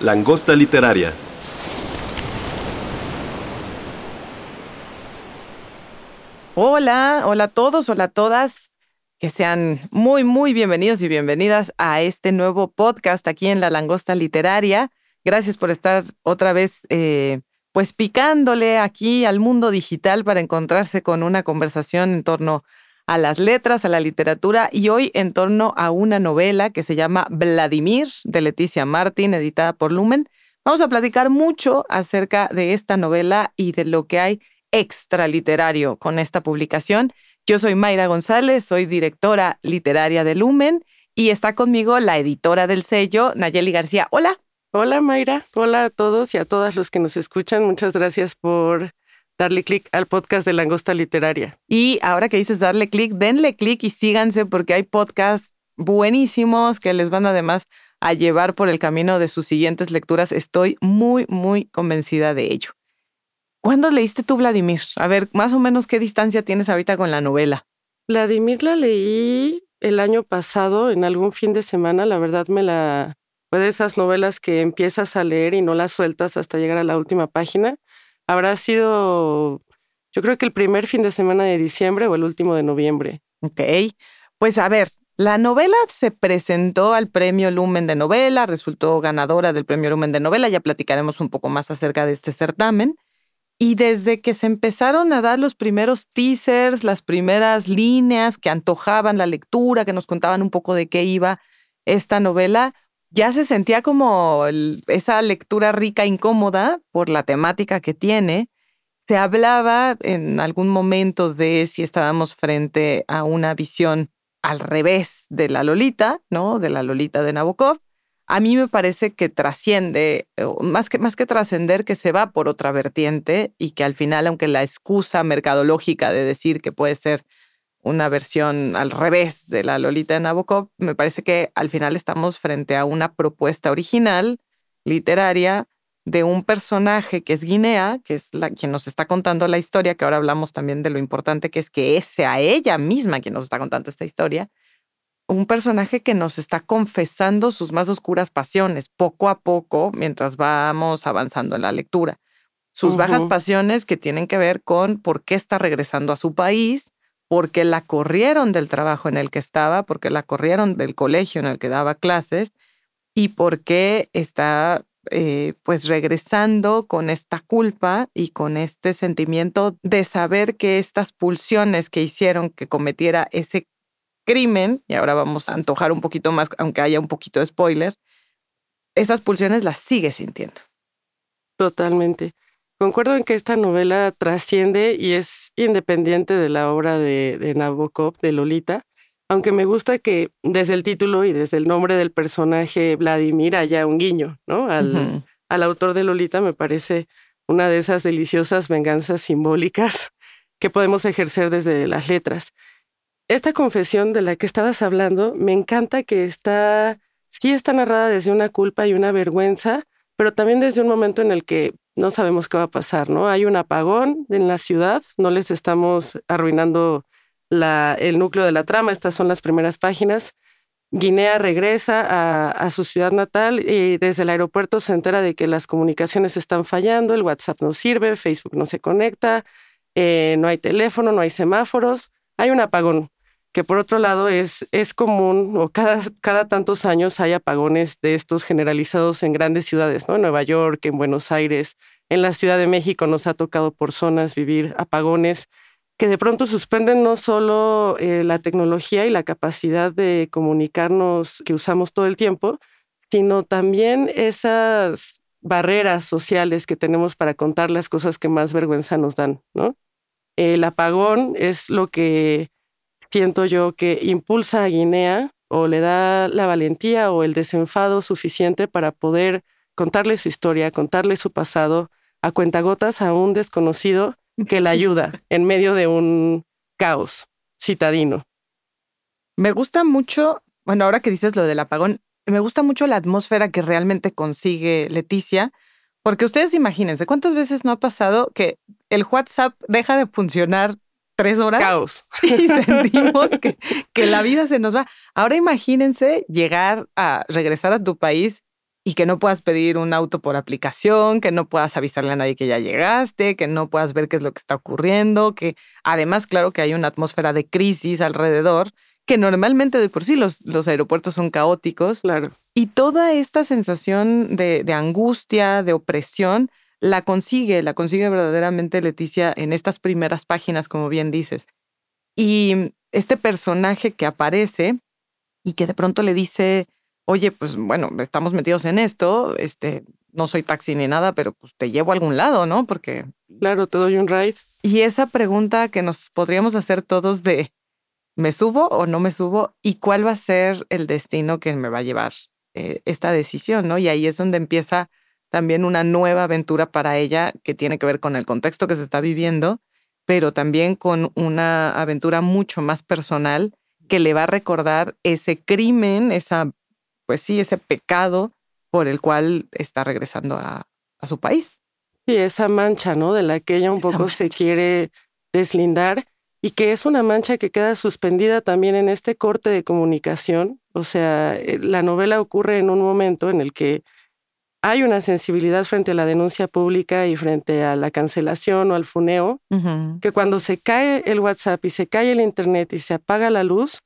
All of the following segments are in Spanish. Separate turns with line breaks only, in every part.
Langosta literaria.
Hola, hola a todos, hola a todas. Que sean muy, muy bienvenidos y bienvenidas a este nuevo podcast aquí en La Langosta Literaria. Gracias por estar otra vez, eh, pues picándole aquí al mundo digital para encontrarse con una conversación en torno a las letras, a la literatura y hoy en torno a una novela que se llama Vladimir de Leticia Martín, editada por Lumen. Vamos a platicar mucho acerca de esta novela y de lo que hay extraliterario con esta publicación. Yo soy Mayra González, soy directora literaria de Lumen y está conmigo la editora del sello, Nayeli García. Hola.
Hola Mayra, hola a todos y a todas los que nos escuchan. Muchas gracias por darle clic al podcast de Langosta Literaria.
Y ahora que dices darle clic, denle clic y síganse porque hay podcasts buenísimos que les van además a llevar por el camino de sus siguientes lecturas. Estoy muy, muy convencida de ello. ¿Cuándo leíste tú Vladimir? A ver, más o menos qué distancia tienes ahorita con la novela.
Vladimir la leí el año pasado, en algún fin de semana. La verdad me la... Fue de esas novelas que empiezas a leer y no las sueltas hasta llegar a la última página. Habrá sido, yo creo que el primer fin de semana de diciembre o el último de noviembre.
Ok, pues a ver, la novela se presentó al premio Lumen de Novela, resultó ganadora del premio Lumen de Novela, ya platicaremos un poco más acerca de este certamen. Y desde que se empezaron a dar los primeros teasers, las primeras líneas que antojaban la lectura, que nos contaban un poco de qué iba esta novela, ya se sentía como esa lectura rica, incómoda por la temática que tiene. Se hablaba en algún momento de si estábamos frente a una visión al revés de la Lolita, ¿no? De la Lolita de Nabokov a mí me parece que trasciende, más que, más que trascender, que se va por otra vertiente y que al final, aunque la excusa mercadológica de decir que puede ser una versión al revés de la Lolita de Nabokov, me parece que al final estamos frente a una propuesta original, literaria, de un personaje que es Guinea, que es la, quien nos está contando la historia, que ahora hablamos también de lo importante que es que es a ella misma quien nos está contando esta historia, un personaje que nos está confesando sus más oscuras pasiones poco a poco mientras vamos avanzando en la lectura. Sus bajas pasiones que tienen que ver con por qué está regresando a su país, por qué la corrieron del trabajo en el que estaba, por qué la corrieron del colegio en el que daba clases y por qué está eh, pues regresando con esta culpa y con este sentimiento de saber que estas pulsiones que hicieron que cometiera ese crimen, y ahora vamos a antojar un poquito más, aunque haya un poquito de spoiler, esas pulsiones las sigue sintiendo.
Totalmente. Concuerdo en que esta novela trasciende y es independiente de la obra de, Nabokov, de Lolita, aunque me gusta que desde el título y desde el nombre del personaje Vladimir haya un guiño, ¿no? Al, al autor de Lolita me parece una de esas deliciosas venganzas simbólicas que podemos ejercer desde las letras esta confesión de la que estabas hablando, me encanta que está, sí está narrada desde una culpa y una vergüenza, pero también desde un momento en el que no sabemos qué va a pasar, ¿no? Hay un apagón en la ciudad, no les estamos arruinando el núcleo de la trama, estas son las primeras páginas. Guinea regresa a, a, su ciudad natal y desde el aeropuerto se entera de que las comunicaciones están fallando, el WhatsApp no sirve, Facebook no se conecta, eh, no hay teléfono, no hay semáforos, hay un apagón que por otro lado es, es común o cada, cada tantos años hay apagones de estos generalizados en grandes ciudades, ¿no? En Nueva York, en Buenos Aires, en la Ciudad de México nos ha tocado por zonas vivir apagones que de pronto suspenden no solo eh, la tecnología y la capacidad de comunicarnos que usamos todo el tiempo, sino también esas barreras sociales que tenemos para contar las cosas que más vergüenza nos dan, ¿no? El apagón es lo que siento yo que impulsa a Guinea o le da la valentía o el desenfado suficiente para poder contarle su historia, contarle su pasado a cuentagotas a un desconocido que la ayuda en medio de un caos citadino.
Me gusta mucho, bueno, ahora que dices lo del apagón, me gusta mucho la atmósfera que realmente consigue Leticia, porque ustedes imagínense, ¿cuántas veces no ha pasado que el WhatsApp deja de funcionar tres horas?
Caos.
Y sentimos que, que la vida se nos va. Ahora imagínense llegar a regresar a tu país y que no puedas pedir un auto por aplicación, que no puedas avisarle a nadie que ya llegaste, que no puedas ver qué es lo que está ocurriendo, que además, claro que hay una atmósfera de crisis alrededor, que normalmente de por sí los, los aeropuertos son caóticos.
Claro.
Y toda esta sensación de, de angustia, de opresión, la consigue, la consigue verdaderamente Leticia en estas primeras páginas, como bien dices. Y este personaje que aparece y que de pronto le dice, oye, pues bueno, estamos metidos en esto, este, no soy taxi ni nada, pero pues te llevo a algún lado, ¿no? Porque...
Claro, te doy un ride.
Y esa pregunta que nos podríamos hacer todos de, ¿me subo o no me subo? ¿Y cuál va a ser el destino que me va a llevar eh, esta decisión, ¿no? Y ahí es donde empieza también una nueva aventura para ella que tiene que ver con el contexto que se está viviendo, pero también con una aventura mucho más personal que le va a recordar ese crimen, esa pues sí, ese pecado por el cual está regresando a, su país.
Sí, esa mancha, ¿no? De la que ella un poco se quiere deslindar y que es una mancha que queda suspendida también en este corte de comunicación. O sea, eh, la novela ocurre en un momento en el que hay una sensibilidad frente a la denuncia pública y frente a la cancelación o al funeo, que cuando se cae el WhatsApp y se cae el Internet y se apaga la luz,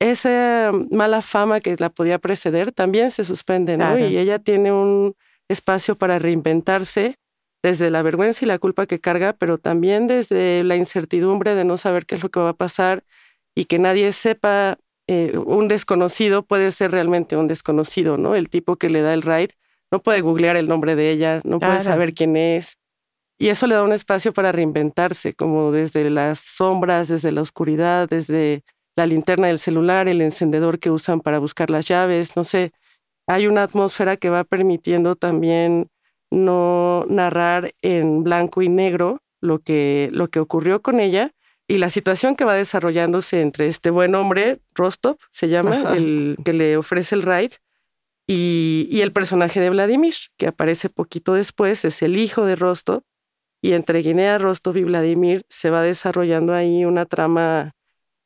esa mala fama que la podía preceder también se suspende, ¿no? Y ella tiene un espacio para reinventarse desde la vergüenza y la culpa que carga, pero también desde la incertidumbre de no saber qué es lo que va a pasar y que nadie sepa, eh, un desconocido puede ser realmente un desconocido, ¿no? El tipo que le da el ride no puede googlear el nombre de ella, no puede saber quién es. Y eso le da un espacio para reinventarse, como desde las sombras, desde la oscuridad, desde la linterna del celular, el encendedor que usan para buscar las llaves, no sé, hay una atmósfera que va permitiendo también no narrar en blanco y negro lo que, lo que ocurrió con ella y la situación que va desarrollándose entre este buen hombre, Rostov se llama, el que le ofrece el ride, y, y, el personaje de Vladimir, que aparece poquito después, es el hijo de Rostov, y entre Guinea, Rostov y Vladimir se va desarrollando ahí una trama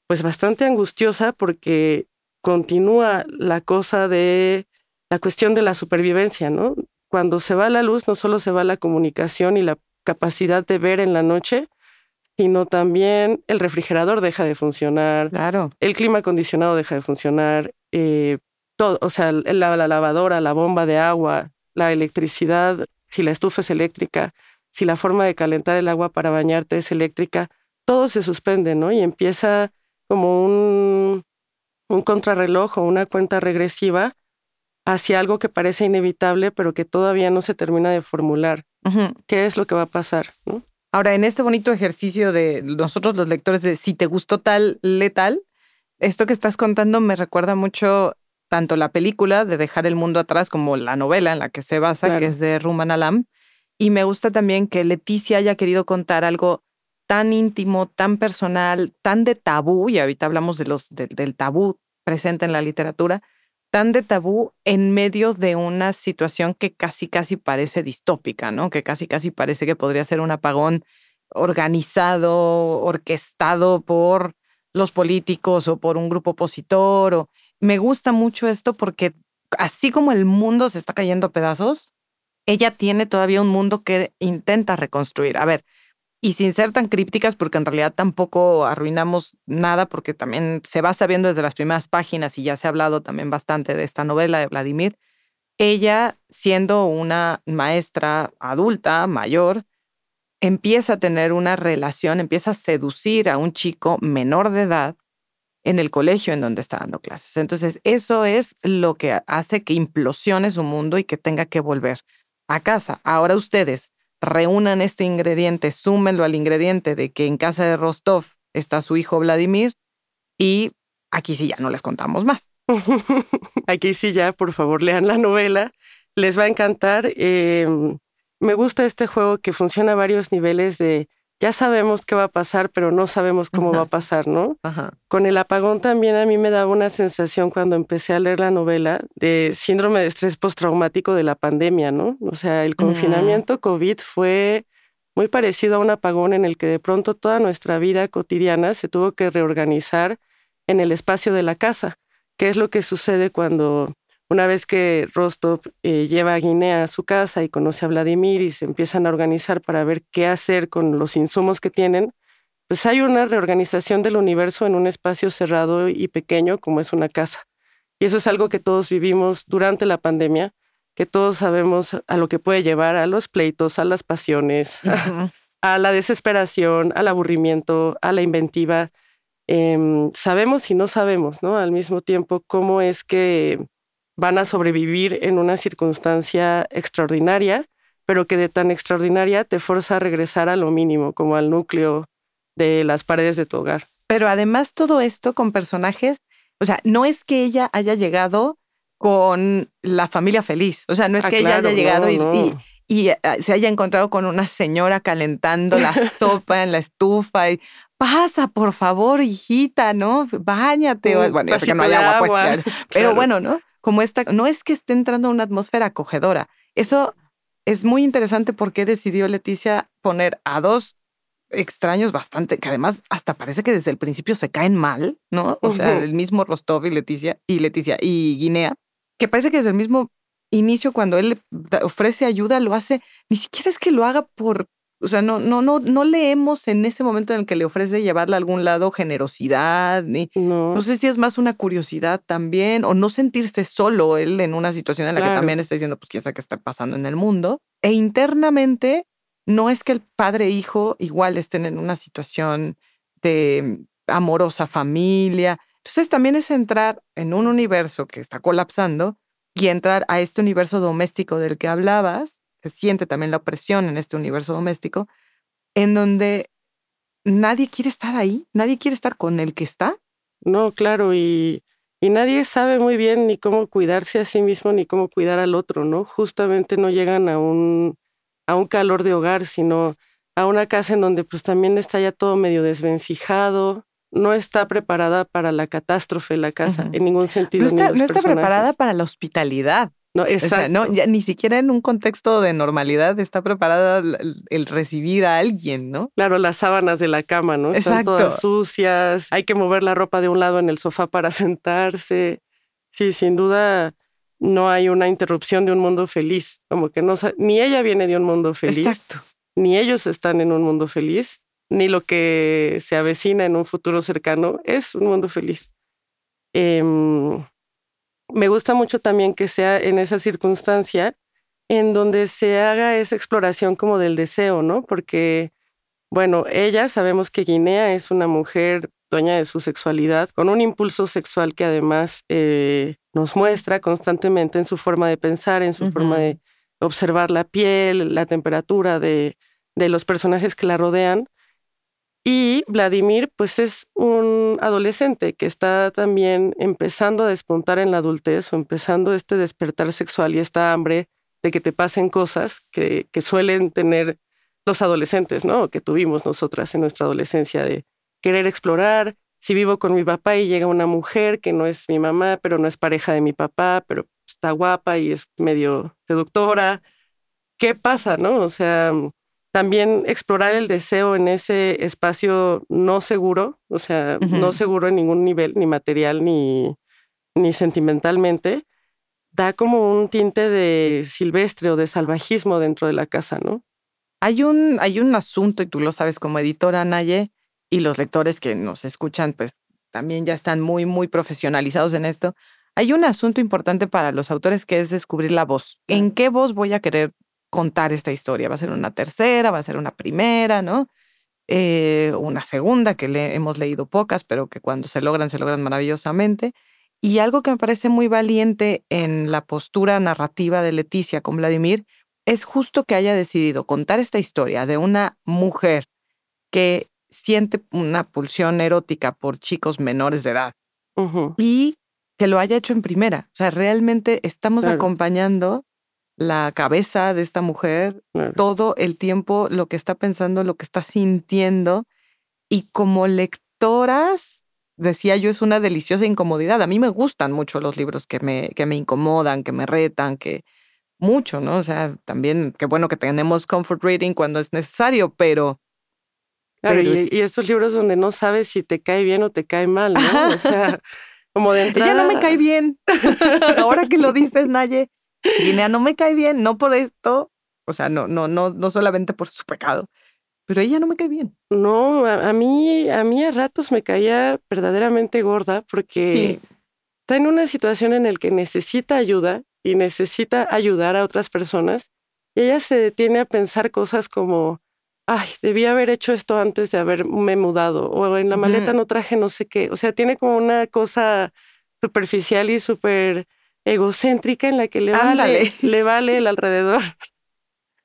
pues bastante angustiosa porque continúa la cosa de la cuestión de la supervivencia, ¿no? Cuando se va la luz, no solo se va la comunicación y la capacidad de ver en la noche, sino también el refrigerador deja de funcionar,
claro.
el clima acondicionado deja de funcionar, eh, todo, o sea, la, la lavadora, la bomba de agua, la electricidad, si la estufa es eléctrica, si la forma de calentar el agua para bañarte es eléctrica, todo se suspende, ¿no? Y empieza como un, un contrarreloj o una cuenta regresiva hacia algo que parece inevitable, pero que todavía no se termina de formular. ¿Qué es lo que va a pasar?
Ahora, en este bonito ejercicio de nosotros los lectores de si te gustó tal, letal, esto que estás contando me recuerda mucho tanto la película de Dejar el Mundo Atrás como la novela en la que se basa, que es de Ruman Alam. Y me gusta también que Leticia haya querido contar algo tan íntimo, tan personal, tan de tabú, y ahorita hablamos de los, del tabú presente en la literatura, tan de tabú en medio de una situación que casi, casi parece distópica, ¿no? Que casi, casi parece que podría ser un apagón organizado, orquestado por los políticos o por un grupo opositor. O... Me gusta mucho esto porque así como el mundo se está cayendo a pedazos, ella tiene todavía un mundo que intenta reconstruir. A ver, y sin ser tan crípticas, porque en realidad tampoco arruinamos nada, porque también se va sabiendo desde las primeras páginas y ya se ha hablado también bastante de esta novela de Vladimir. Ella, siendo una maestra adulta, mayor, empieza a tener una relación, empieza a seducir a un chico menor de edad en el colegio en donde está dando clases. Entonces, eso es lo que hace que implosione su mundo y que tenga que volver a casa. Ahora ustedes, reúnan este ingrediente, súmenlo al ingrediente de que en casa de Rostov está su hijo Vladimir y Aquí sí ya no les contamos más.
Aquí sí ya, por favor, lean la novela. Les va a encantar. Em, me gusta este juego que funciona a varios niveles de ya sabemos qué va a pasar, pero no sabemos cómo va a pasar, ¿no? Con el apagón también a mí me daba una sensación cuando empecé a leer la novela de síndrome de estrés postraumático de la pandemia, ¿no? O sea, el confinamiento COVID fue muy parecido a un apagón en el que de pronto toda nuestra vida cotidiana se tuvo que reorganizar en el espacio de la casa, ¿Qué es lo que sucede cuando una vez que Rostov eh, lleva a Guinea a su casa y conoce a Vladimir y se empiezan a organizar para ver qué hacer con los insumos que tienen, pues hay una reorganización del universo en un espacio cerrado y pequeño como es una casa. Y eso es algo que todos vivimos durante la pandemia, que todos sabemos a lo que puede llevar a los pleitos, a las pasiones, a la desesperación, al aburrimiento, a la inventiva. Em, sabemos y no sabemos, ¿no? Al mismo tiempo, cómo es que van a sobrevivir en una circunstancia extraordinaria, pero que de tan extraordinaria te forza a regresar a lo mínimo, como al núcleo de las paredes de tu hogar.
Pero además todo esto con personajes, o sea, no es que ella haya llegado con la familia feliz, o sea, no es ah, que ella haya llegado y, eh, se haya encontrado con una señora calentando la sopa en la estufa y pasa, por favor, hijita, ¿no? Báñate. bueno, ya sé que no hay agua, pues, pero bueno, ¿no? Como esta, no es que esté entrando a una atmósfera acogedora. Eso es muy interesante porque decidió Leticia poner a dos extraños bastante, que además hasta parece que desde el principio se caen mal, ¿no? O sea, el mismo Rostov y Leticia, y Leticia y Guinea, que parece que desde el mismo inicio cuando él ofrece ayuda lo hace, ni siquiera es que lo haga por o sea, no, no, no, no leemos en ese momento en el que le ofrece llevarla a algún lado generosidad, ni no. sé si es más una curiosidad también, o no sentirse solo él en una situación en la que también está diciendo, pues quién sabe qué está pasando en el mundo. E internamente, no es que el padre e hijo igual estén en una situación de amorosa familia. Entonces también es entrar en un universo que está colapsando y entrar a este universo doméstico del que hablabas siente también la opresión en este universo doméstico, en donde nadie quiere estar ahí, nadie quiere estar con el que está.
No, claro, y, y nadie sabe muy bien ni cómo cuidarse a sí mismo ni cómo cuidar al otro, ¿no? Justamente no llegan a un, a un calor de hogar, sino a una casa en donde pues también está ya todo medio desvencijado, no está preparada para la catástrofe la casa, en ningún sentido.
No está, no está preparada para la hospitalidad. No, no, ni siquiera en un contexto de normalidad está preparada el, recibir a alguien, ¿no?
Claro, las sábanas de la cama, ¿no? Están todas sucias, hay que mover la ropa de un lado en el sofá para sentarse. Sí, sin duda no hay una interrupción de un mundo feliz, como que no ni ella viene de un mundo feliz, Exacto. ni ellos están en un mundo feliz, ni lo que se avecina en un futuro cercano es un mundo feliz. Eh, me gusta mucho también que sea en esa circunstancia en donde se haga esa exploración como del deseo, ¿no? Porque, bueno, ella sabemos que Guinea es una mujer dueña de su sexualidad, con un impulso sexual que además eh, nos muestra constantemente en su forma de pensar, en su forma de observar la piel, la temperatura de, de los personajes que la rodean. Y Vladimir, pues es un adolescente que está también empezando a despuntar en la adultez o empezando este despertar sexual y esta hambre de que te pasen cosas que, suelen tener los adolescentes, ¿no? Que tuvimos nosotras en nuestra adolescencia de querer explorar. Si vivo con mi papá y llega una mujer que no es mi mamá, pero no es pareja de mi papá, pero está guapa y es medio seductora, ¿qué pasa, no? O sea, también explorar el deseo en ese espacio no seguro, o sea, no seguro en ningún nivel, ni material, ni, ni sentimentalmente, da como un tinte de silvestre o de salvajismo dentro de la casa, ¿no?
Hay un, hay un asunto, y tú lo sabes como editora, Naye, y los lectores que nos escuchan, pues también ya están muy, muy profesionalizados en esto. Hay un asunto importante para los autores que es descubrir la voz. ¿En qué voz voy a querer contar esta historia. Va a ser una tercera, va a ser una primera, ¿no? Eh, una segunda, que le, hemos leído pocas, pero que cuando se logran, se logran maravillosamente. Y algo que me parece muy valiente en la postura narrativa de Leticia con Vladimir es justo que haya decidido contar esta historia de una mujer que siente una pulsión erótica por chicos menores de edad y que lo haya hecho en primera. O sea, realmente estamos acompañando la cabeza de esta mujer todo el tiempo, lo que está pensando, lo que está sintiendo. Y como lectoras, decía yo, es una deliciosa incomodidad. A mí me gustan mucho los libros que me, que me incomodan, que me retan, que mucho, ¿no? O sea, también qué bueno que tenemos comfort reading cuando es necesario, pero...
Claro, y, estos libros donde no sabes si te cae bien o te cae mal, ¿no? O sea, como de entrada...
Ella no me cae bien. Ahora que lo dices, Naye, Guinea no me cae bien, no por esto, o sea, no, no, no, no solamente por su pecado, pero ella no me cae bien.
No, a, mí, a mí a ratos me caía verdaderamente gorda porque está en una situación en la que necesita ayuda y necesita ayudar a otras personas. Y ella se detiene a pensar cosas como, ay, debía haber hecho esto antes de haberme mudado, o en la maleta no traje no sé qué. O sea, tiene como una cosa superficial y súper egocéntrica en la que le vale, le vale el alrededor.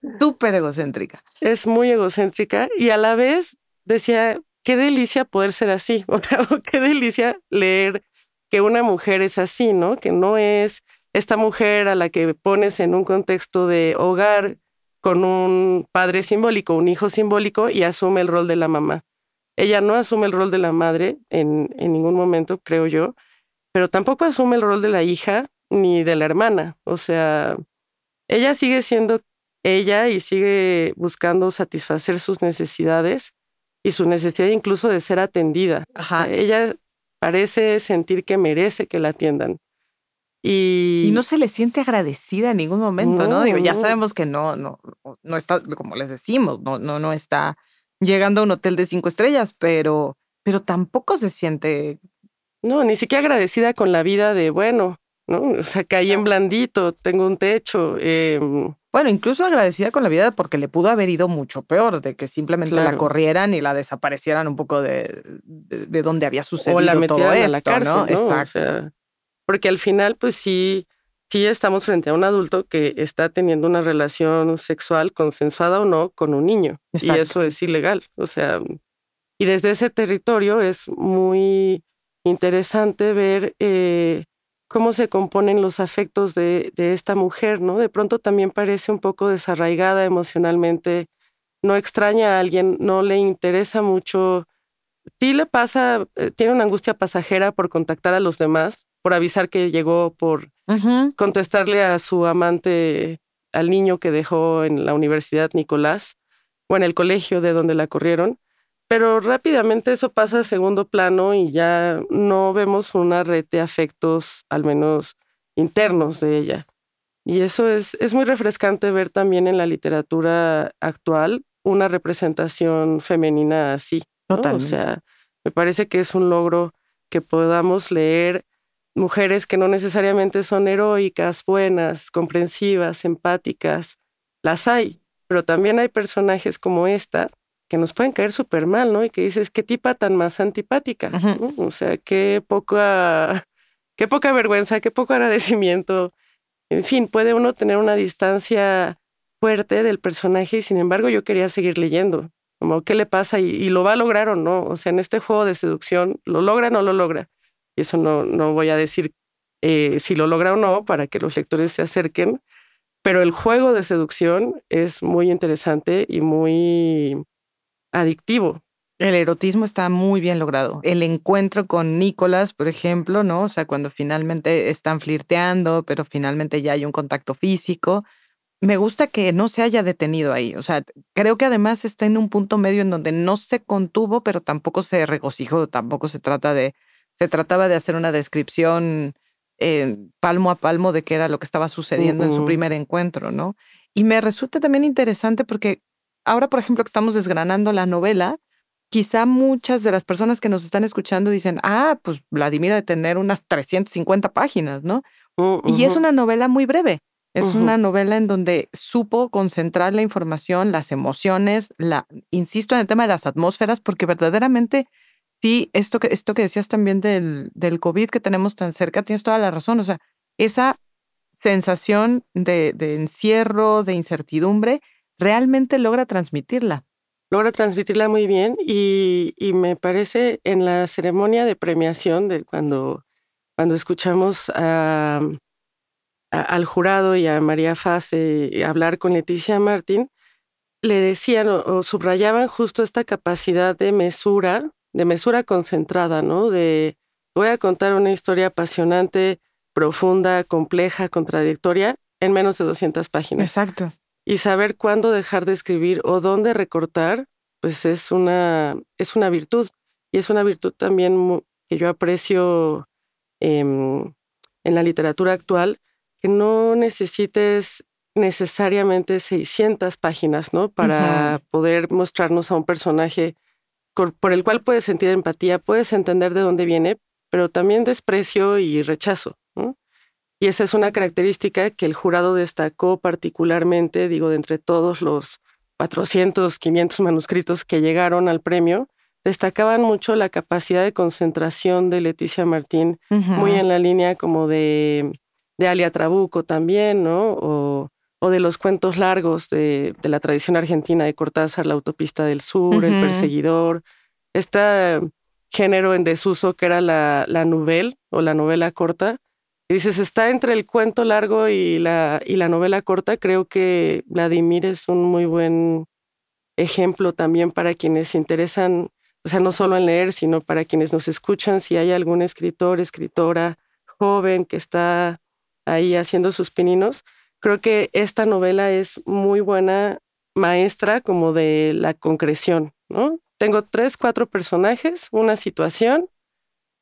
Súper egocéntrica.
Es muy egocéntrica y a la vez decía, qué delicia poder ser así. O sea, qué delicia leer que una mujer es así, ¿no? Que no es esta mujer a la que pones en un contexto de hogar con un padre simbólico, un hijo simbólico y asume el rol de la mamá. Ella no asume el rol de la madre en, en ningún momento, creo yo, pero tampoco asume el rol de la hija ni de la hermana. O sea, ella sigue siendo ella y sigue buscando satisfacer sus necesidades y su necesidad incluso de ser atendida. Ella parece sentir que merece que la atiendan. Y,
no se le siente agradecida en ningún momento, ¿no? Digo, ya sabemos que no, no, no está, como les decimos, no, no, no está llegando a un hotel de cinco estrellas, pero, pero tampoco se siente.
No, ni siquiera agradecida con la vida de, bueno, ¿no? O sea, caí en blandito, tengo un techo. Em,
bueno, incluso agradecida con la vida porque le pudo haber ido mucho peor, de que simplemente la corrieran y la desaparecieran un poco de, de, donde había sucedido o la todo esto, la cárcel, ¿no?
Exacto. porque al final, pues sí, sí estamos frente a un adulto que está teniendo una relación sexual consensuada o no con un niño. Y eso es ilegal. O sea, y desde ese territorio es muy interesante ver eh, cómo se componen los afectos de, esta mujer, ¿no? De pronto también parece un poco desarraigada emocionalmente, no extraña a alguien, no le interesa mucho. Sí le pasa, eh, tiene una angustia pasajera por contactar a los demás, por avisar que llegó, por contestarle a su amante, al niño que dejó en la Universidad Nicolás o en el colegio de donde la corrieron pero rápidamente eso pasa a segundo plano y ya no vemos una red de afectos, al menos internos de ella. Y eso es, es muy refrescante ver también en la literatura actual una representación femenina así. O sea, me parece que es un logro que podamos leer mujeres que no necesariamente son heroicas, buenas, comprensivas, empáticas. Las hay, pero también hay personajes como esta que nos pueden caer súper mal, ¿no? Y que dices, qué tipa tan más antipática. O sea, qué poca, qué poca vergüenza, qué poco agradecimiento. En fin, puede uno tener una distancia fuerte del personaje y sin embargo yo quería seguir leyendo. Como, ¿qué le pasa? Y, lo va a lograr o no. O sea, en este juego de seducción, ¿lo logra o no lo logra? Y eso no, no voy a decir eh, si lo logra o no para que los lectores se acerquen. Pero el juego de seducción es muy interesante y muy adictivo.
El erotismo está muy bien logrado. El encuentro con Nicolás, por ejemplo, ¿no? O sea, cuando finalmente están flirteando, pero finalmente ya hay un contacto físico. Me gusta que no se haya detenido ahí. O sea, creo que además está en un punto medio en donde no se contuvo, pero tampoco se regocijó, tampoco se trata de, se trataba de hacer una descripción eh, palmo a palmo de qué era lo que estaba sucediendo en su primer encuentro, ¿no? Y me resulta también interesante porque ahora, por ejemplo, que estamos desgranando la novela, quizá muchas de las personas que nos están escuchando dicen, ah, pues Vladimir de tener unas 350 páginas, ¿no? Mm, y es una novela muy breve. Es una novela en donde supo concentrar la información, las emociones, la, insisto en el tema de las atmósferas, porque verdaderamente, sí, esto que, esto que decías también del, del COVID que tenemos tan cerca, tienes toda la razón. O sea, esa sensación de, de encierro, de incertidumbre, realmente logra transmitirla.
Logra transmitirla muy bien y, me parece en la ceremonia de premiación de cuando cuando escuchamos al jurado y a María Fase hablar con Leticia Martín, le decían o, subrayaban justo esta capacidad de mesura, de mesura concentrada, ¿no? De voy a contar una historia apasionante, profunda, compleja, contradictoria en menos de 200 páginas.
Exacto.
Y saber cuándo dejar de escribir o dónde recortar, pues es una, es una virtud. Y es una virtud también que yo aprecio em, en la literatura actual, que no necesites necesariamente 600 páginas, ¿no? Para poder mostrarnos a un personaje por el cual puedes sentir empatía, puedes entender de dónde viene, pero también desprecio y rechazo. Y esa es una característica que el jurado destacó particularmente, digo, de entre todos los 400, 500 manuscritos que llegaron al premio, destacaban mucho la capacidad de concentración de Leticia Martín, muy en la línea como de, de Alia Trabuco también, ¿no? O, o de los cuentos largos de, de, la tradición argentina de Cortázar, La Autopista del Sur, El Perseguidor, este género en desuso que era la, la novel o la novela corta. Dices, está entre el cuento largo y la, y la novela corta. Creo que Vladimir es un muy buen ejemplo también para quienes se interesan, o sea, no solo en leer, sino para quienes nos escuchan, si hay algún escritor, escritora joven que está ahí haciendo sus pininos Creo que esta novela es muy buena maestra como de la concreción, ¿no? Tengo tres, cuatro personajes, una situación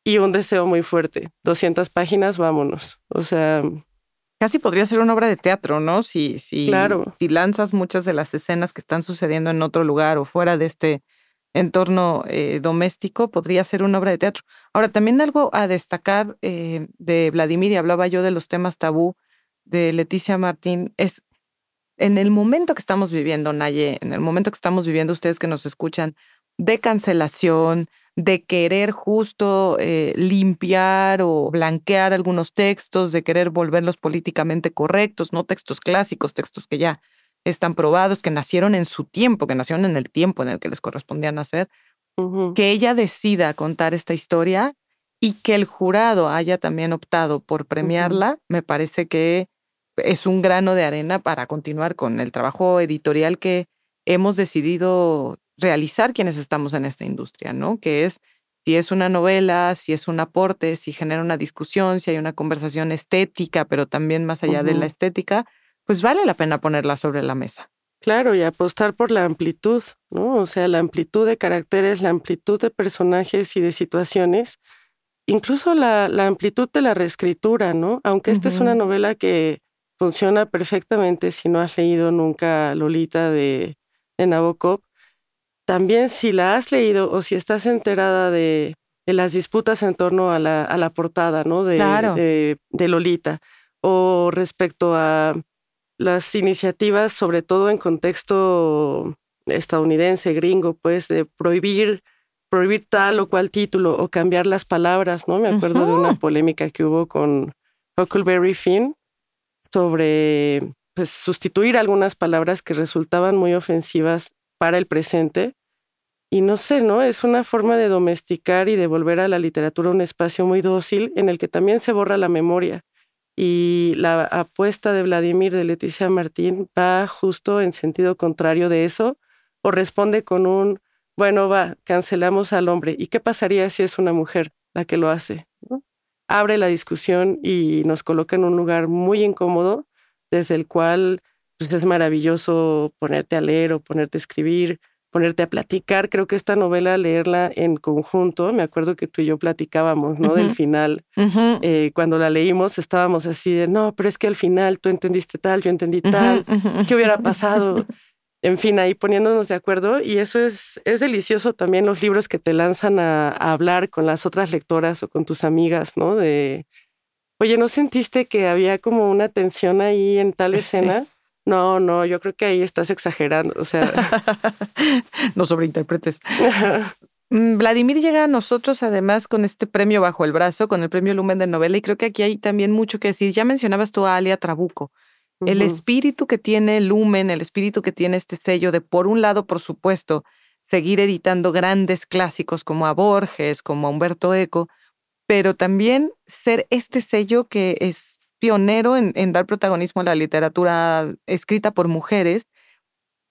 y un deseo muy fuerte. 200 páginas, vámonos. O sea...
Casi podría ser una obra de teatro, ¿no? Si, si, claro. si lanzas muchas de las escenas que están sucediendo en otro lugar o fuera de este entorno eh, doméstico, podría ser una obra de teatro. Ahora, también algo a destacar eh, de Vladimir, y hablaba yo de los temas tabú, de Leticia Martín es en el momento que estamos viviendo, Naye, en el momento que estamos viviendo ustedes que nos escuchan, de cancelación, de querer justo eh, limpiar o blanquear algunos textos, de querer volverlos políticamente correctos, no textos clásicos, textos que ya están probados, que nacieron en su tiempo, que nacieron en el tiempo en el que les correspondía nacer, que ella decida contar esta historia y que el jurado haya también optado por premiarla, me parece que es un grano de arena para continuar con el trabajo editorial que hemos decidido realizar quienes estamos en esta industria, ¿no? Que es si es una novela, si es un aporte, si genera una discusión, si hay una conversación estética, pero también más allá de la estética, pues vale la pena ponerla sobre la mesa.
Claro, y apostar por la amplitud, ¿no? O sea, la amplitud de caracteres, la amplitud de personajes y de situaciones, incluso la, amplitud de la reescritura, ¿no? Aunque esta es una novela que funciona perfectamente si no has leído nunca Lolita de, de Nabokov. También si la has leído o si estás enterada de, las disputas en torno a la, a la portada ¿no? de, de, Lolita o respecto a las iniciativas, sobre todo en contexto estadounidense, gringo, pues de prohibir prohibir tal o cual título o cambiar las palabras, ¿no? Me acuerdo de una polémica que hubo con Huckleberry Finn, sobre pues, sustituir algunas palabras que resultaban muy ofensivas para el presente. Y no sé, ¿no? Es una forma de domesticar y de volver a la literatura un espacio muy dócil en el que también se borra la memoria. Y la apuesta de Vladimir de Leticia Martín va justo en sentido contrario de eso o responde con un, bueno, va, cancelamos al hombre. ¿Y qué pasaría si es una mujer la que lo hace? abre la discusión y nos coloca en un lugar muy incómodo, desde el cual pues, es maravilloso ponerte a leer o ponerte a escribir, ponerte a platicar. Creo que esta novela, leerla en conjunto, me acuerdo que tú y yo platicábamos, ¿no? Del final. Eh, cuando la leímos estábamos así de, no, pero es que al final tú entendiste tal, yo entendí tal, ¿qué hubiera pasado? en fin, ahí poniéndonos de acuerdo y eso es, es delicioso también los libros que te lanzan a, hablar con las otras lectoras o con tus amigas, ¿no? De, oye, ¿no sentiste que había como una tensión ahí en tal escena? No, no, yo creo que ahí estás exagerando, o sea.
no sobreinterpretes. Mm, Vladimir llega a nosotros además con este premio bajo el brazo, con el premio Lumen de novela, y creo que aquí hay también mucho que decir. Ya mencionabas tú a Alia Trabuco. El espíritu que tiene Lumen, el espíritu que tiene este sello de, por un lado, por supuesto, seguir editando grandes clásicos como a Borges, como a Humberto Eco, pero también ser este sello que es pionero en, dar protagonismo a la literatura escrita por mujeres.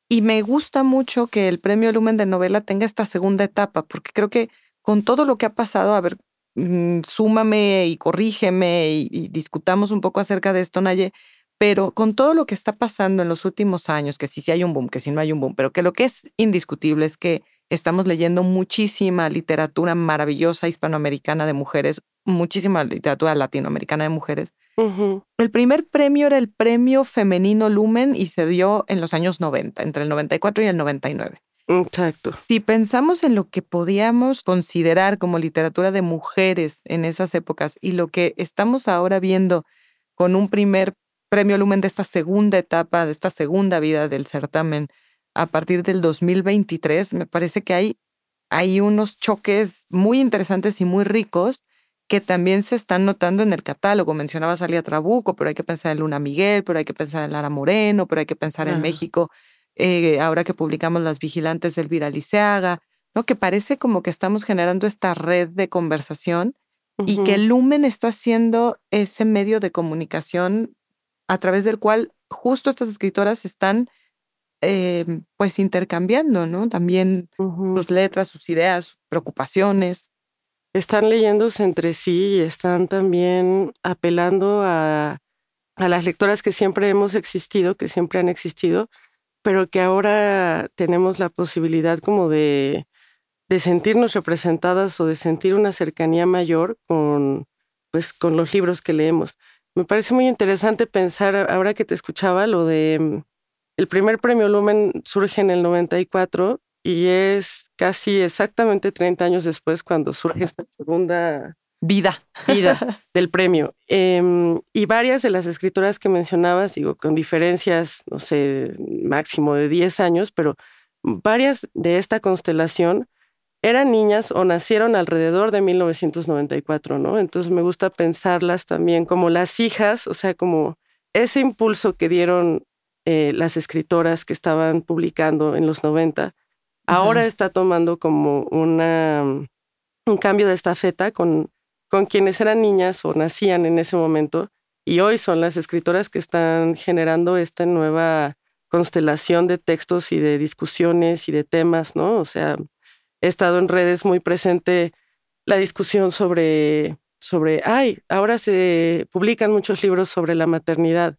Y me gusta mucho que el premio Lumen de novela tenga esta segunda etapa, porque creo que con todo lo que ha pasado, a ver, mm, súmame y corrígeme y, discutamos un poco acerca de esto, Naye, pero con todo lo que está pasando en los últimos años, que si sí hay un boom, que si no hay un boom, pero que lo que es indiscutible es que estamos leyendo muchísima literatura maravillosa hispanoamericana de mujeres, muchísima literatura latinoamericana de mujeres. El primer premio era el premio femenino Lumen y se dio en los años 90, entre el 94 y el 99.
Exacto.
Si pensamos en lo que podíamos considerar como literatura de mujeres en esas épocas y lo que estamos ahora viendo con un primer premio Lumen de esta segunda etapa, de esta segunda vida del certamen a partir del 2023, me parece que hay, hay unos choques muy interesantes y muy ricos que también se están notando en el catálogo. Mencionaba Salia Trabuco, pero hay que pensar en Luna Miguel, pero hay que pensar en Lara Moreno, pero hay que pensar en México eh, ahora que publicamos Las Vigilantes del Viraliceaga, ¿no? que parece como que estamos generando esta red de conversación y que el Lumen está siendo ese medio de comunicación a través del cual justo estas escritoras están em, pues intercambiando, ¿no? También sus letras, sus ideas, sus preocupaciones.
Están leyéndose entre sí y están también apelando a, a las lectoras que siempre hemos existido, que siempre han existido, pero que ahora tenemos la posibilidad como de, de sentirnos representadas o de sentir una cercanía mayor con, pues, con los libros que leemos. Me parece muy interesante pensar, ahora que te escuchaba, lo de mm, el primer premio Lumen surge en el 94 y es casi exactamente 30 años después cuando surge esta segunda
vida,
vida del premio. Em, y varias de las escritoras que mencionabas, digo, con diferencias, no sé, máximo de 10 años, pero varias de esta constelación eran niñas o nacieron alrededor de 1994, ¿no? Entonces me gusta pensarlas también como las hijas, o sea, como ese impulso que dieron eh, las escritoras que estaban publicando en los 90, ahora está tomando como una, un cambio de estafeta con con quienes eran niñas o nacían en ese momento y hoy son las escritoras que están generando esta nueva constelación de textos y de discusiones y de temas, ¿no? O sea, he estado en redes muy presente la discusión sobre, sobre, ay, ahora se publican muchos libros sobre la maternidad.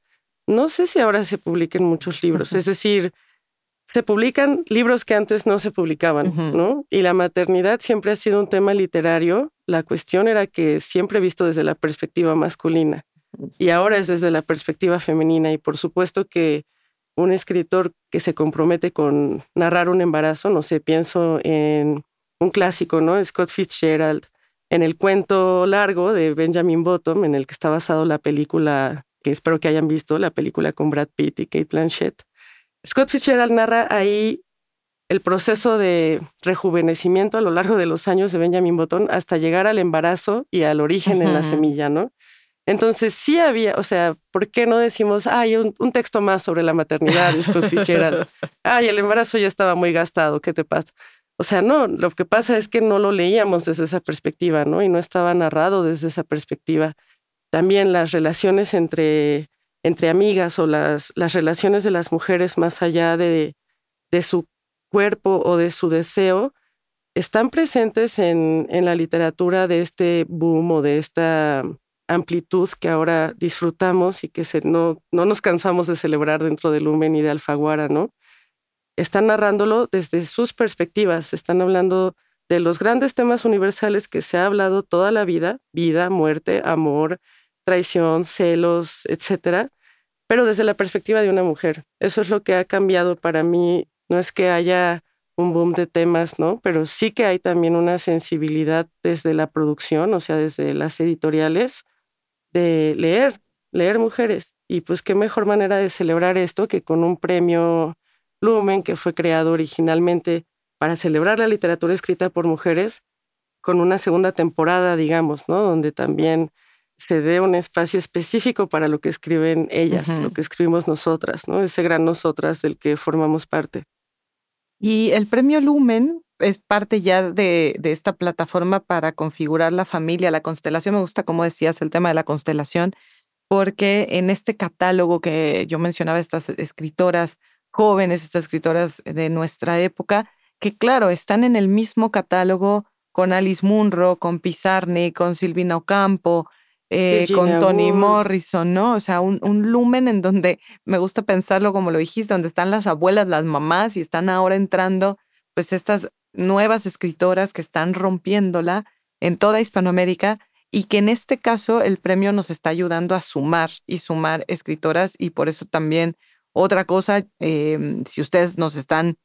No sé si ahora se publiquen muchos libros, es decir, se publican libros que antes no se publicaban, ¿no? Y la maternidad siempre ha sido un tema literario. La cuestión era que siempre visto desde la perspectiva masculina y ahora es desde la perspectiva femenina. Y por supuesto que un escritor que se compromete con narrar un embarazo, no sé, pienso en un clásico, ¿no? Scott Fitzgerald, en el cuento largo de Benjamin Bottom, en el que está basado la película que espero que hayan visto, la película con Brad Pitt y Kate Blanchett Scott Fitzgerald narra ahí el proceso de rejuvenecimiento a lo largo de los años de Benjamin Button hasta llegar al embarazo y al origen en la semilla, ¿no? Entonces sí había, o sea, ¿por qué no decimos, ay, un, un texto más sobre la maternidad de Scott Fitzgerald? ay, el embarazo ya estaba muy gastado, ¿qué te pasa? O sea, no, lo que pasa es que no lo leíamos desde esa perspectiva, ¿no? Y no estaba narrado desde esa perspectiva. También las relaciones entre entre amigas o las, las relaciones de las mujeres más allá de, de su cuerpo o de su deseo, están presentes en, en, la literatura de este boom o de esta amplitud que ahora disfrutamos y que se, no, no nos cansamos de celebrar dentro del Lumen y de Alfaguara, ¿no? Están narrándolo desde sus perspectivas, están hablando de los grandes temas universales que se ha hablado toda la vida, vida, muerte, amor, traición, celos, etcétera, pero desde la perspectiva de una mujer. Eso es lo que ha cambiado para mí. No es que haya un boom de temas, ¿no? Pero sí que hay también una sensibilidad desde la producción, o sea, desde las editoriales, de leer, leer mujeres. Y pues qué mejor manera de celebrar esto que con un premio Lumen que fue creado originalmente para celebrar la literatura escrita por mujeres, con una segunda temporada, digamos, ¿no? Donde también se dé un espacio específico para lo que escriben ellas, lo que escribimos nosotras, ¿no? Ese gran nosotras del que formamos parte.
Y el premio Lumen es parte ya de, de, esta plataforma para configurar la familia, la constelación. Me gusta, como decías, el tema de la constelación, porque en este catálogo que yo mencionaba, estas escritoras jóvenes, estas escritoras de nuestra época, que claro, están en el mismo catálogo con Alice Munro, con Pizarni, con Silvina Ocampo, eh, con Toni Morrison, ¿no? O sea, un, un, lumen en donde me gusta pensarlo como lo dijiste, donde están las abuelas, las mamás y están ahora entrando pues estas nuevas escritoras que están rompiéndola en toda Hispanoamérica y que en este caso el premio nos está ayudando a sumar y sumar escritoras y por eso también otra cosa, em, si ustedes nos están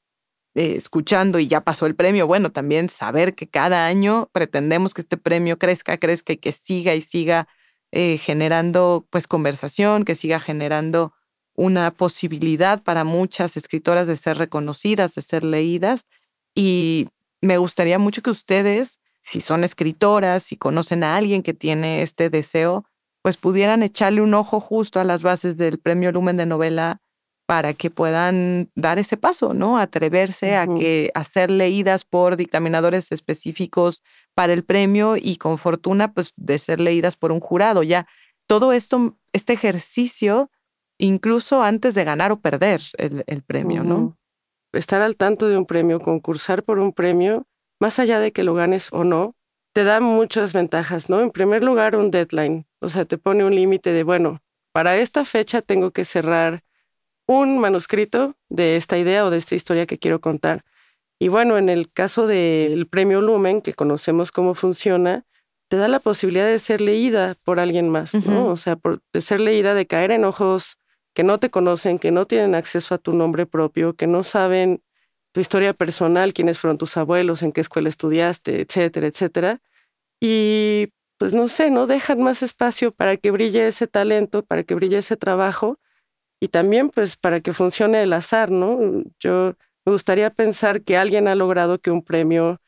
eh, escuchando y ya pasó el premio, bueno, también saber que cada año pretendemos que este premio crezca, crezca y que siga y siga eh, generando pues conversación, que siga generando una posibilidad para muchas escritoras de ser reconocidas, de ser leídas. Y me gustaría mucho que ustedes, si son escritoras, si conocen a alguien que tiene este deseo, pues pudieran echarle un ojo justo a las bases del Premio Lumen de Novela para que puedan dar ese paso, ¿no? Atreverse a que a ser leídas por dictaminadores específicos para el premio y con fortuna pues de ser leídas por un jurado. Ya todo esto, este ejercicio, incluso antes de ganar o perder el, premio, ¿no?
Estar al tanto de un premio, concursar por un premio, más allá de que lo ganes o no, te da muchas ventajas, ¿no? En primer lugar, un deadline, o sea, te pone un límite de, bueno, para esta fecha tengo que cerrar un manuscrito de esta idea o de esta historia que quiero contar. Y bueno, en el caso del premio Lumen, que conocemos cómo funciona, te da la posibilidad de ser leída por alguien más, ¿no? O sea, de ser leída, de caer en ojos que no te conocen, que no tienen acceso a tu nombre propio, que no saben tu historia personal, quiénes fueron tus abuelos, en qué escuela estudiaste, etcétera, etcétera. Y pues no sé, no dejan más espacio para que brille ese talento, para que brille ese trabajo y también pues para que funcione el azar, ¿no? Yo me gustaría pensar que alguien ha logrado que un premio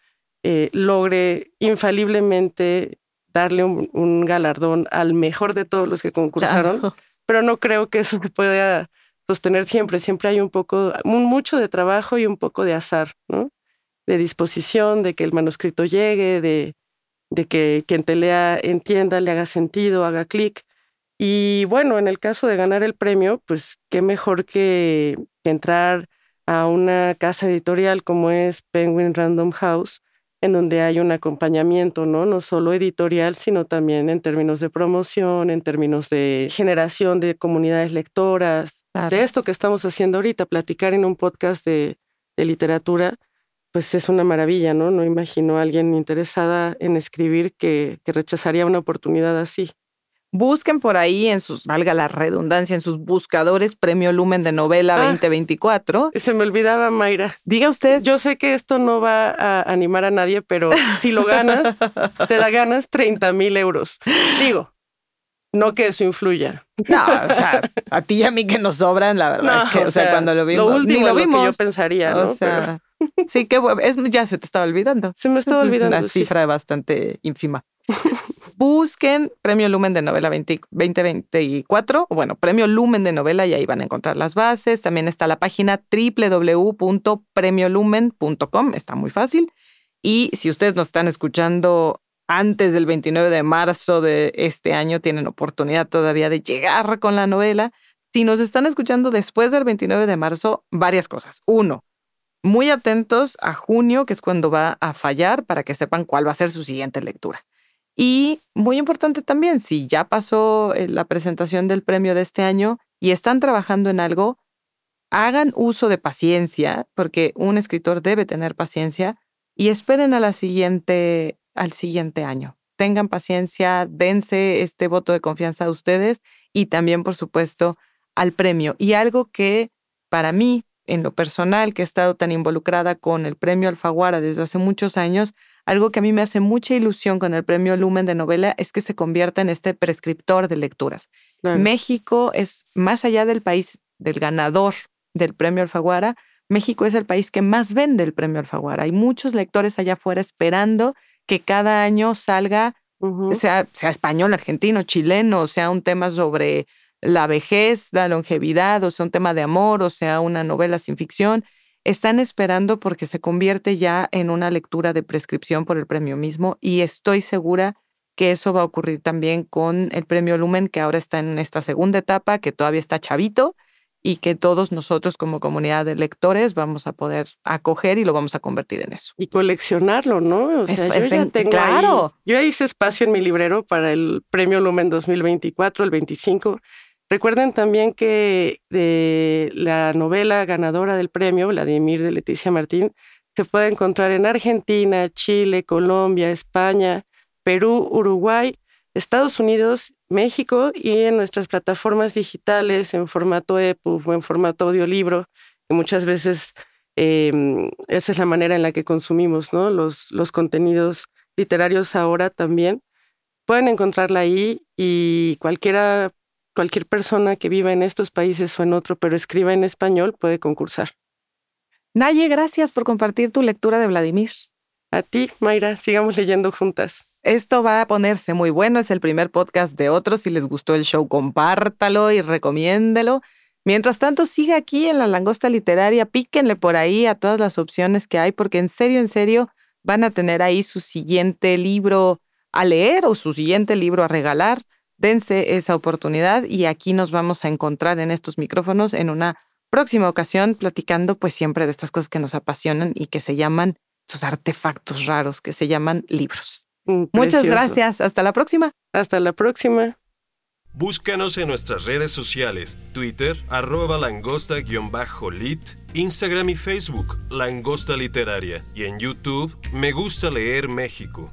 eh, logre infaliblemente darle un, galardón al mejor de todos los que concursaron, pero no creo que eso se pueda sostener siempre. Siempre hay un poco, mucho de trabajo y un poco de azar, ¿no? De disposición, de que el manuscrito llegue, de, de que quien te lea entienda, le haga sentido, haga clic. Y bueno, en el caso de ganar el premio, pues qué mejor que, entrar a una casa editorial como es Penguin Random House, en donde hay un acompañamiento, ¿no? No solo editorial, sino también en términos de promoción, en términos de generación de comunidades lectoras, de esto que estamos haciendo ahorita, platicar en un podcast de, de literatura, pues es una maravilla, ¿no? No imagino a alguien interesada en escribir que, que rechazaría una oportunidad así.
Busquen por ahí en sus, valga la redundancia, en sus buscadores Premio Lumen de Novela 2024.
Ah, se me olvidaba, Mayra.
Diga usted.
Yo sé que esto no va a animar a nadie, pero si lo ganas, te da ganas 30 mil euros. Digo, no que eso influya.
No, o sea, a ti y a mí que nos sobran, la verdad es que, o, sea, cuando lo vimos,
lo último
lo vimos.
que yo pensaría, ¿no?
O sea, sí, que es, ya se te estaba olvidando.
Se me estaba olvidando.
Una cifra bastante ínfima. Busquen Premio Lumen de Novela 2024, bueno, Premio Lumen de Novela y ahí van a encontrar las bases. También está la página www.premiolumen.com, está muy fácil. Y si ustedes nos están escuchando antes del 29 de marzo de este año, tienen oportunidad todavía de llegar con la novela. Si nos están escuchando después del 29 de marzo, varias cosas. Uno, muy atentos a junio, que es cuando va a fallar, para que sepan cuál va a ser su siguiente lectura. Y muy importante también, si ya pasó eh, la presentación del premio de este año y están trabajando en algo, hagan uso de paciencia, porque un escritor debe tener paciencia, y esperen a siguiente, al siguiente año. Tengan paciencia, dense este voto de confianza a ustedes y también, por supuesto, al premio. Y algo que para mí, en lo personal, que he estado tan involucrada con el premio Alfaguara desde hace muchos años, algo que a mí me hace mucha ilusión con el premio Lumen de novela es que se convierta en este prescriptor de lecturas. México es, más allá del país del ganador del premio Alfaguara, México es el país que más vende el premio Alfaguara. Hay muchos lectores allá afuera esperando que cada año salga, sea, sea español, argentino, chileno, sea un tema sobre la vejez, la longevidad, o sea un tema de amor, o sea una novela sin ficción están esperando porque se convierte ya en una lectura de prescripción por el premio mismo y estoy segura que eso va a ocurrir también con el premio Lumen, que ahora está en esta segunda etapa, que todavía está chavito y que todos nosotros como comunidad de lectores vamos a poder acoger y lo vamos a convertir en eso.
Y coleccionarlo, ¿no? O sea, yo ya tengo claro. yo hice espacio en mi librero para el Premio Lumen 2024, el 25. Recuerden también que de la novela ganadora del premio, Vladimir de Leticia Martín, se puede encontrar en Argentina, Chile, Colombia, España, Perú, Uruguay, Estados Unidos, México y en nuestras plataformas digitales en formato EPUB o en formato audiolibro, que muchas veces em, esa es la manera en la que consumimos los, los contenidos literarios ahora también. Pueden encontrarla ahí y cualquiera cualquier persona que viva en estos países o en otro, pero escriba en español, puede concursar.
Naye, gracias por compartir tu lectura de Vladimir.
A ti, Mayra, sigamos leyendo juntas.
Esto va a ponerse muy bueno, es el primer podcast de otros. Si les gustó el show, compártalo y recomiéndelo. Mientras tanto, siga aquí en la langosta literaria, píquenle por ahí a todas las opciones que hay, porque en serio, en serio, van a tener ahí su siguiente libro a leer o su siguiente libro a regalar dense esa oportunidad y aquí nos vamos a encontrar en estos micrófonos en una próxima ocasión platicando pues siempre de estas cosas que nos apasionan y que se llaman esos artefactos raros que se llaman libros. Mm, Muchas gracias. Hasta la próxima.
Hasta la próxima.
Búscanos en nuestras redes sociales, Twitter, arroba langosta-lit, Instagram y Facebook, Langosta Literaria, y en YouTube, Me Gusta Leer México.